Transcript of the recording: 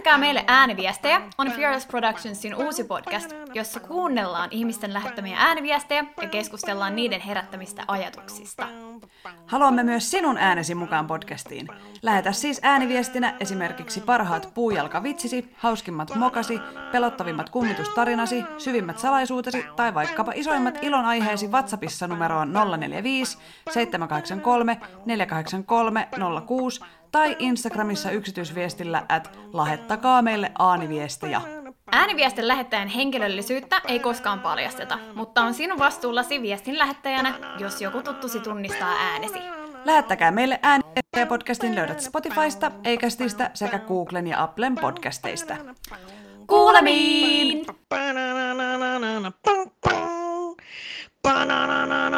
Lähettäkää meille ääniviestejä on Fearless Productionsin uusi podcast, jossa kuunnellaan ihmisten lähettämiä ääniviestejä ja keskustellaan niiden herättämistä ajatuksista. Haluamme myös sinun äänesi mukaan podcastiin. Lähetä siis ääniviestinä esimerkiksi parhaat puujalkavitsisi, hauskimmat mokasi, pelottavimmat kummitustarinasi, syvimmät salaisuutesi tai vaikkapa isoimmat ilonaiheesi WhatsAppissa numeroon 045 783 483 06 tai Instagramissa yksityisviestillä at lahettakaa meille aaniviestejä. Ääniviestin lähettäjän henkilöllisyyttä ei koskaan paljasteta, mutta on sinun vastuullasi viestin lähettäjänä, jos joku tuttusi tunnistaa äänesi. Lähettäkää meille ääniviestejä podcastin löydät Spotifysta, Acastista sekä Googlen ja Applen podcasteista. Kuulemiin! Banana